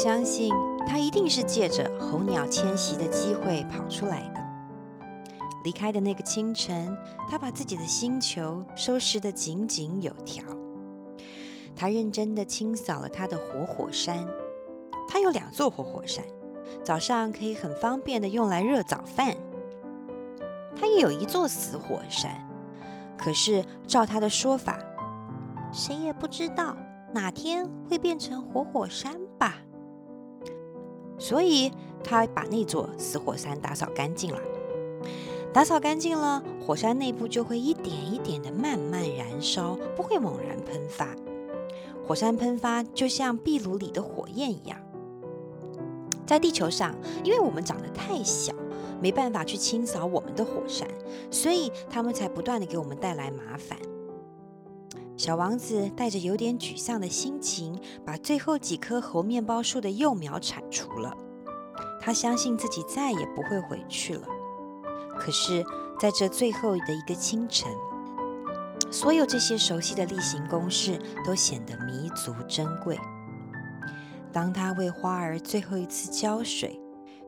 相信他一定是借着候鸟迁徙的机会跑出来的。离开的那个清晨，他把自己的星球收拾得井井有条。他认真地清扫了他的活火，山。他有两座活火，山，早上可以很方便地用来热早饭。他也有一座死火山，可是照他的说法，谁也不知道哪天会变成活火，山。所以他把那座死火山打扫干净了。打扫干净了，火山内部就会一点一点的慢慢燃烧，不会猛然喷发。火山喷发就像壁炉里的火焰一样。在地球上，因为我们长得太小，没办法去清扫我们的火山，所以他们才不断的给我们带来麻烦。小王子带着有点沮丧的心情，把最后几棵猴面包树的幼苗铲除了。他相信自己再也不会回去了。可是，在这最后的一个清晨，所有这些熟悉的例行公事都显得弥足珍贵。当他为花儿最后一次浇水，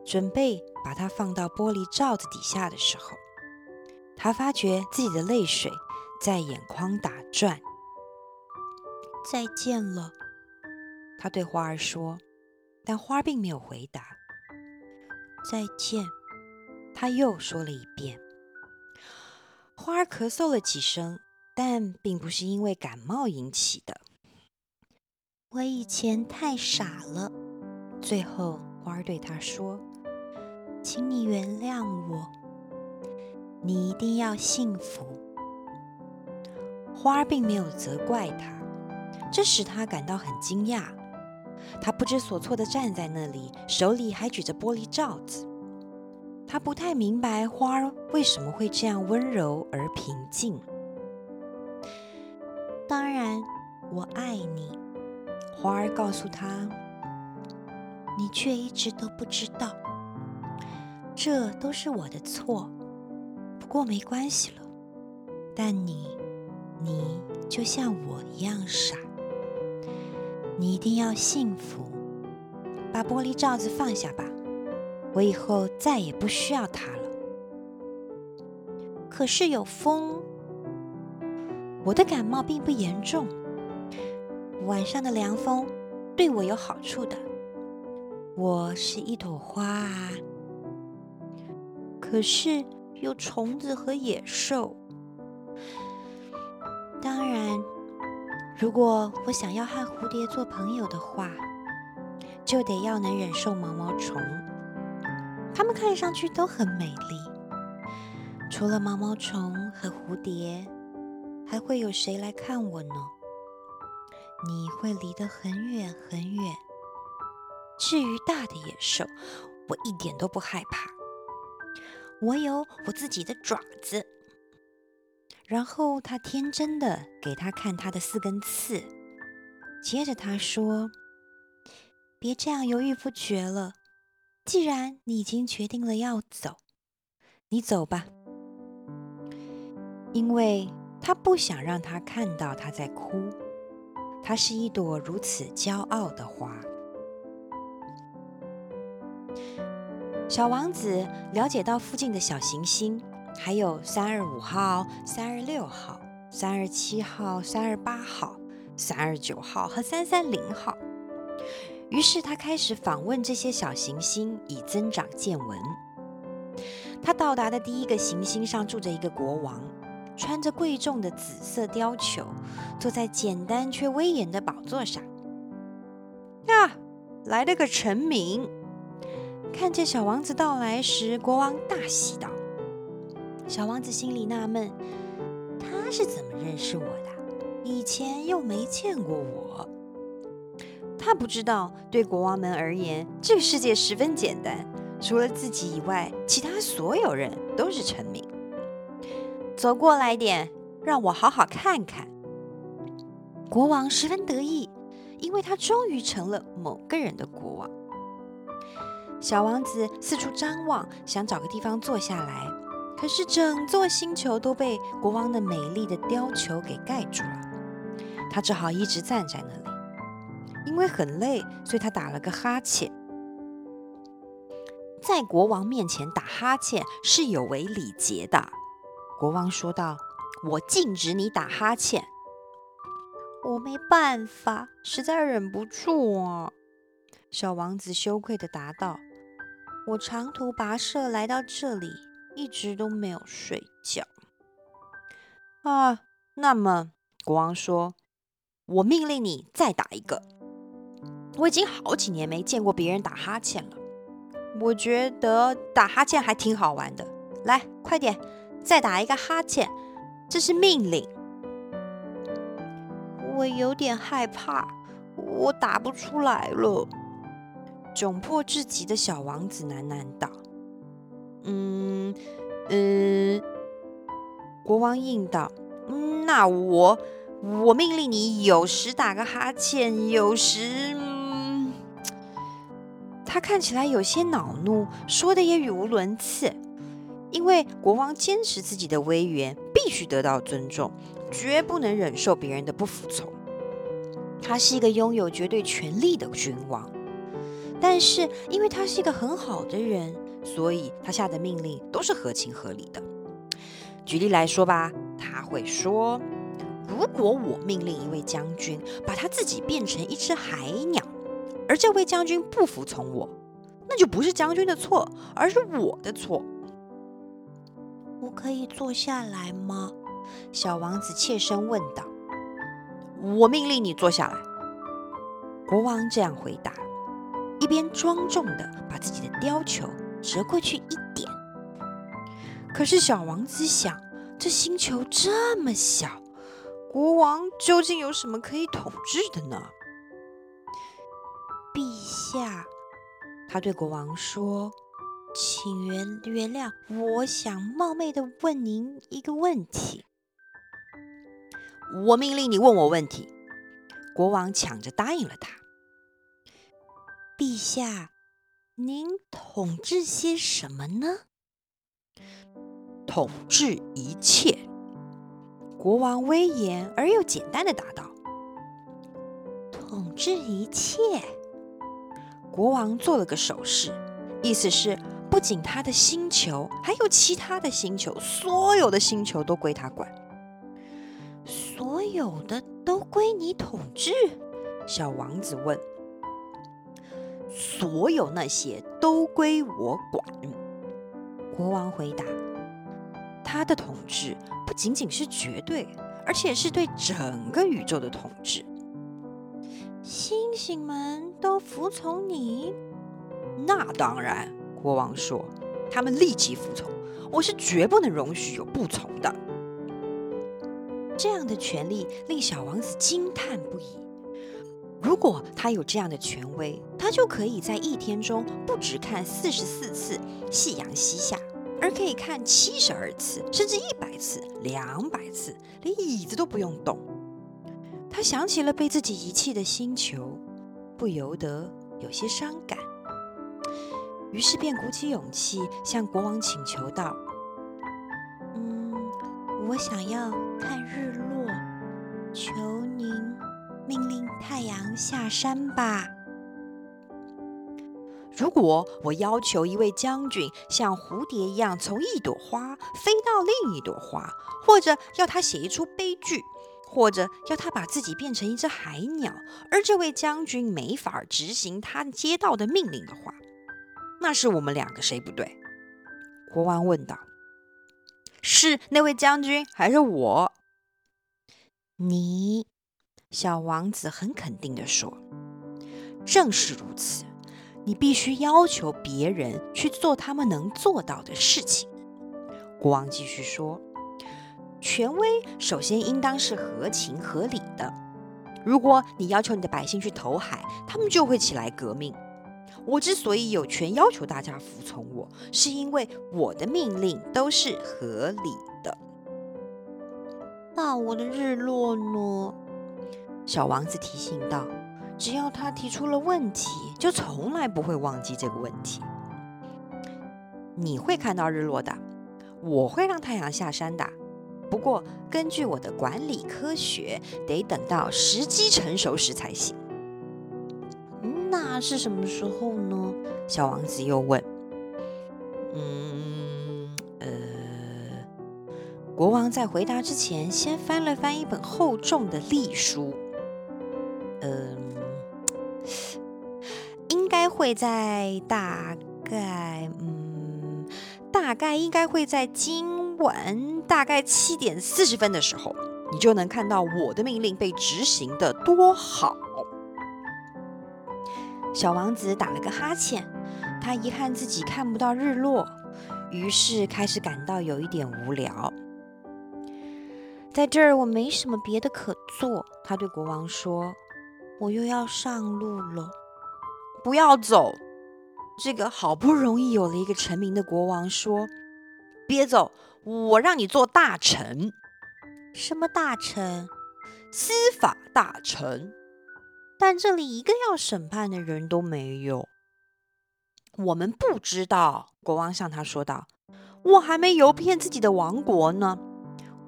准备把它放到玻璃罩子底下的时候，他发觉自己的泪水在眼眶打转。再见了，他对花儿说，但花儿并没有回答。再见。他又说了一遍。花儿咳嗽了几声，但并不是因为感冒引起的。我以前太傻了。最后，花儿对他说：“请你原谅我，你一定要幸福。”花儿并没有责怪他，这使他感到很惊讶。他不知所措地站在那里，手里还举着玻璃罩子。他不太明白花儿为什么会这样温柔而平静。当然，我爱你，花儿告诉他。你却一直都不知道，这都是我的错。不过没关系了。但你，你就像我一样傻。你一定要幸福。把玻璃罩子放下吧。我以后再也不需要它了。可是有风，我的感冒并不严重。晚上的凉风对我有好处的。我是一朵花啊。可是有虫子和野兽。如果我想要和蝴蝶做朋友的话，就得要能忍受毛毛虫。它们看上去都很美丽，除了毛毛虫和蝴蝶，还会有谁来看我呢？你会离得很远很远。至于大的野兽，我一点都不害怕。我有我自己的爪子。然后他天真的给他看他的四根刺，接着他说：“别这样犹豫不决了。”既然你已经决定了要走，你走吧。因为他不想让他看到他在哭。他是一朵如此骄傲的花。小王子了解到附近的小行星，还有三二五号、三二六号、三二七号、三二八号、三二九号和三三零号。于是他开始访问这些小行星，以增长见闻。他到达的第一个行星上住着一个国王，穿着贵重的紫色貂裘，坐在简单却威严的宝座上。啊，来了个臣民！看见小王子到来时，国王大喜道：“小王子心里纳闷，他是怎么认识我的？以前又没见过我。”他不知道，对国王们而言，这个世界十分简单，除了自己以外，其他所有人都是臣民。走过来点，让我好好看看。国王十分得意，因为他终于成了某个人的国王。小王子四处张望，想找个地方坐下来，可是整座星球都被国王的美丽的貂裘给盖住了，他只好一直站在那里。因为很累，所以他打了个哈欠。在国王面前打哈欠是有违礼节的。国王说道：“我禁止你打哈欠。”我没办法，实在忍不住啊。小王子羞愧地答道：“我长途跋涉来到这里，一直都没有睡觉。”啊，那么国王说：“我命令你再打一个。我已经好几年没见过别人打哈欠了。我觉得打哈欠还挺好玩的。来，快点，再打一个哈欠，这是命令。”我有点害怕，我打不出来了。窘迫至极的小王子喃喃道：“嗯，嗯。”国王应道：“那我，我命令你有时打个哈欠，有时……”，他看起来有些恼怒，说的也语无伦次。因为国王坚持自己的威严必须得到尊重。绝不能忍受别人的不服从。他是一个拥有绝对权力的君王，但是因为他是一个很好的人，所以他下的命令都是合情合理的。举例来说吧，他会说：“如果我命令一位将军把他自己变成一只海鸟，而这位将军不服从我，那就不是将军的错，而是我的错。”我可以坐下来吗？小王子怯声问道：“我命令你坐下来。”国王这样回答，一边庄重地把自己的貂裘折过去一点。可是小王子想，这星球这么小，国王究竟有什么可以统治的呢？陛下，他对国王说：“请原原谅，我想冒昧的问您一个问题。”我命令你问我问题，国王抢着答应了他。陛下，您统治些什么呢？统治一切。国王威严而又简单的答道：“统治一切。”国王做了个手势，意思是不仅他的星球，还有其他的星球，所有的星球都归他管。所有的都归你统治？小王子问。所有那些都归我管。国王回答。他的统治不仅仅是绝对，而且是对整个宇宙的统治。星星们都服从你？那当然，国王说。他们立即服从。我是绝不能容许有不从的。这样的权利令小王子惊叹不已。如果他有这样的权威，他就可以在一天中不只看四十四次夕阳西下，而可以看七十二次，甚至一百次、两百次，连椅子都不用动。他想起了被自己遗弃的星球，不由得有些伤感，于是便鼓起勇气向国王请求道。嗯我想要看日落，求您命令太阳下山吧。如果我要求一位将军像蝴蝶一样从一朵花飞到另一朵花，或者要他写一出悲剧，或者要他把自己变成一只海鸟，而这位将军没法执行他接到的命令的话，那是我们两个谁不对？国王问道。是那位将军还是我？你，小王子很肯定地说：“正是如此，你必须要求别人去做他们能做到的事情。”国王继续说：“权威首先应当是合情合理的。如果你要求你的百姓去投海，他们就会起来革命。”我之所以有权要求大家服从我，是因为我的命令都是合理的。那我的日落呢？小王子提醒道：“只要他提出了问题，就从来不会忘记这个问题。你会看到日落的，我会让太阳下山的。不过，根据我的管理科学，得等到时机成熟时才行。”那是什么时候呢？小王子又问。嗯，呃，国王在回答之前，先翻了翻一本厚重的历书。嗯，应该会在大概，嗯，大概应该会在今晚大概七点四十分的时候，你就能看到我的命令被执行的多好。小王子打了个哈欠，他遗憾自己看不到日落，于是开始感到有一点无聊。在这儿我没什么别的可做，他对国王说：“我又要上路了，不要走。”这个好不容易有了一个臣民的国王说：“别走，我让你做大臣。”“什么大臣？”“司法大臣。”但这里一个要审判的人都没有。我们不知道，国王向他说道：“我还没游遍自己的王国呢。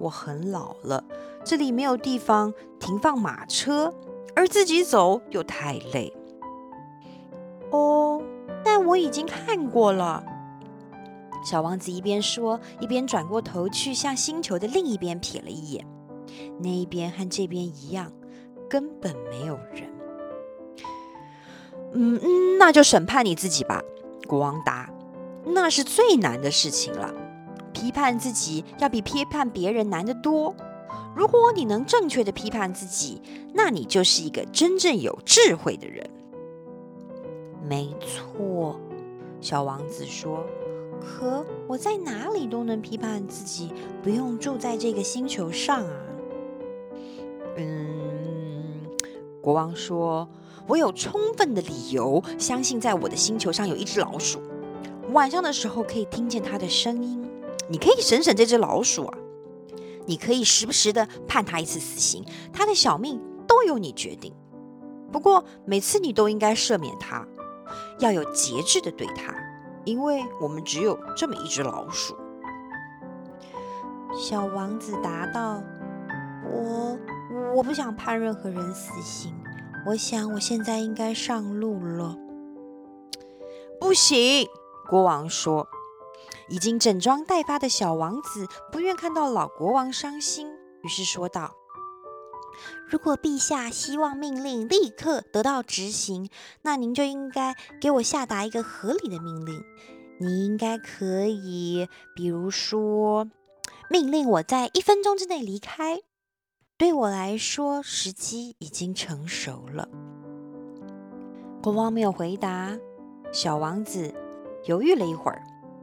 我很老了，这里没有地方停放马车，而自己走又太累。”哦，但我已经看过了。小王子一边说，一边转过头去向星球的另一边瞥了一眼。那一边和这边一样，根本没有人。嗯嗯，那就审判你自己吧。国王答：“那是最难的事情了。批判自己要比批判别人难得多。如果你能正确的批判自己，那你就是一个真正有智慧的人。”没错，小王子说：“可我在哪里都能批判自己，不用住在这个星球上啊。”嗯，国王说。我有充分的理由相信，在我的星球上有一只老鼠。晚上的时候可以听见它的声音。你可以审审这只老鼠啊，你可以时不时的判他一次死刑，他的小命都由你决定。不过每次你都应该赦免他，要有节制的对他，因为我们只有这么一只老鼠。小王子答道：“我我不想判任何人死刑。”我想，我现在应该上路了。不行，国王说。已经整装待发的小王子不愿看到老国王伤心，于是说道：“如果陛下希望命令立刻得到执行，那您就应该给我下达一个合理的命令。你应该可以，比如说，命令我在一分钟之内离开。”对我来说，时机已经成熟了。国王没有回答。小王子犹豫了一会儿，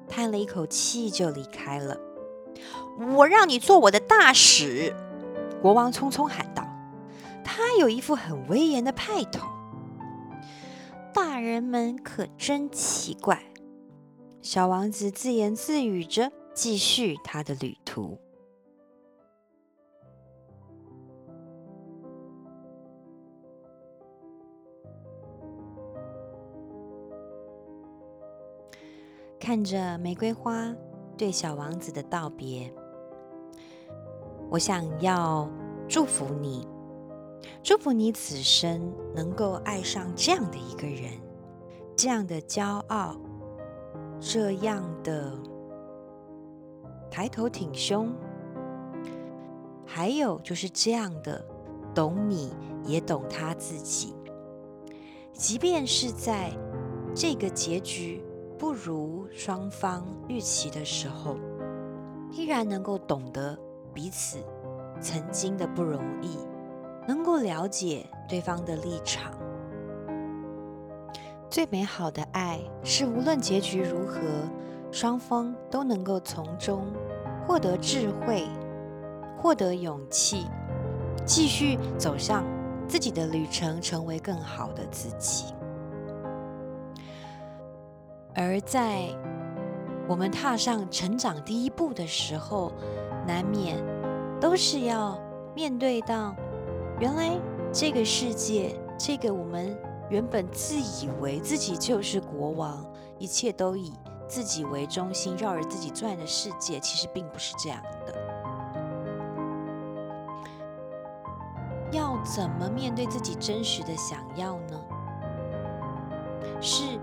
叹了一口气，就离开了。我让你做我的大使！国王匆匆喊道。他有一副很威严的派头。大人们可真奇怪。小王子自言自语着，继续他的旅途。看着玫瑰花对小王子的道别，我想要祝福你，祝福你此生能够爱上这样的一个人，这样的骄傲，这样的抬头挺胸，还有就是这样的懂你也懂他自己，即便是在这个结局。不如双方预期的时候，依然能够懂得彼此曾经的不容易，能够了解对方的立场。最美好的爱是无论结局如何，双方都能够从中获得智慧，获得勇气，继续走向自己的旅程，成为更好的自己。而在我们踏上成长第一步的时候，难免都是要面对到，原来这个世界，这个我们原本自以为自己就是国王，一切都以自己为中心，绕着自己转的世界，其实并不是这样的。要怎么面对自己真实的想要呢？是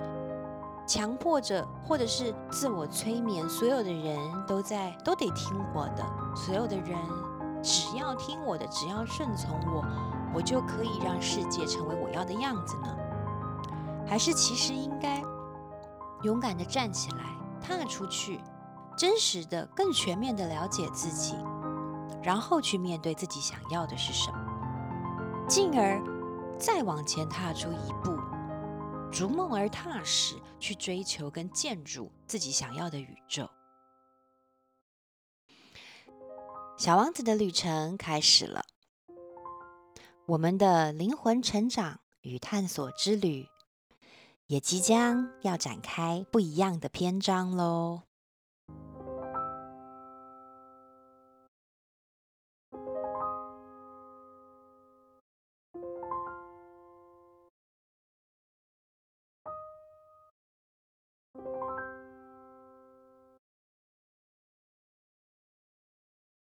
强迫着，或者是自我催眠，所有的人都在都得听我的，所有的人只要听我的，只要顺从我，我就可以让世界成为我要的样子呢？还是其实应该勇敢的站起来，踏出去，真实的、更全面的了解自己，然后去面对自己想要的是什么，进而再往前踏出一步，逐梦而踏实，去追求跟建筑自己想要的宇宙。小王子的旅程开始了，我们的灵魂成长与探索之旅也即将要展开不一样的篇章喽。